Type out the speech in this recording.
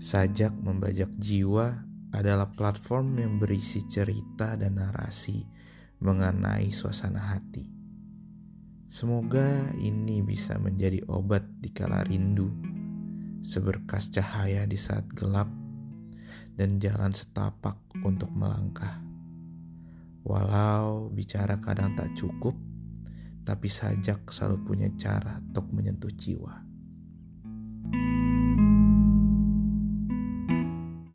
Sajak Membajak Jiwa adalah platform yang berisi cerita dan narasi mengenai suasana hati. Semoga ini bisa menjadi obat di kala rindu, seberkas cahaya di saat gelap, dan jalan setapak untuk melangkah. Walau bicara kadang tak cukup, tapi sajak selalu punya cara untuk menyentuh jiwa.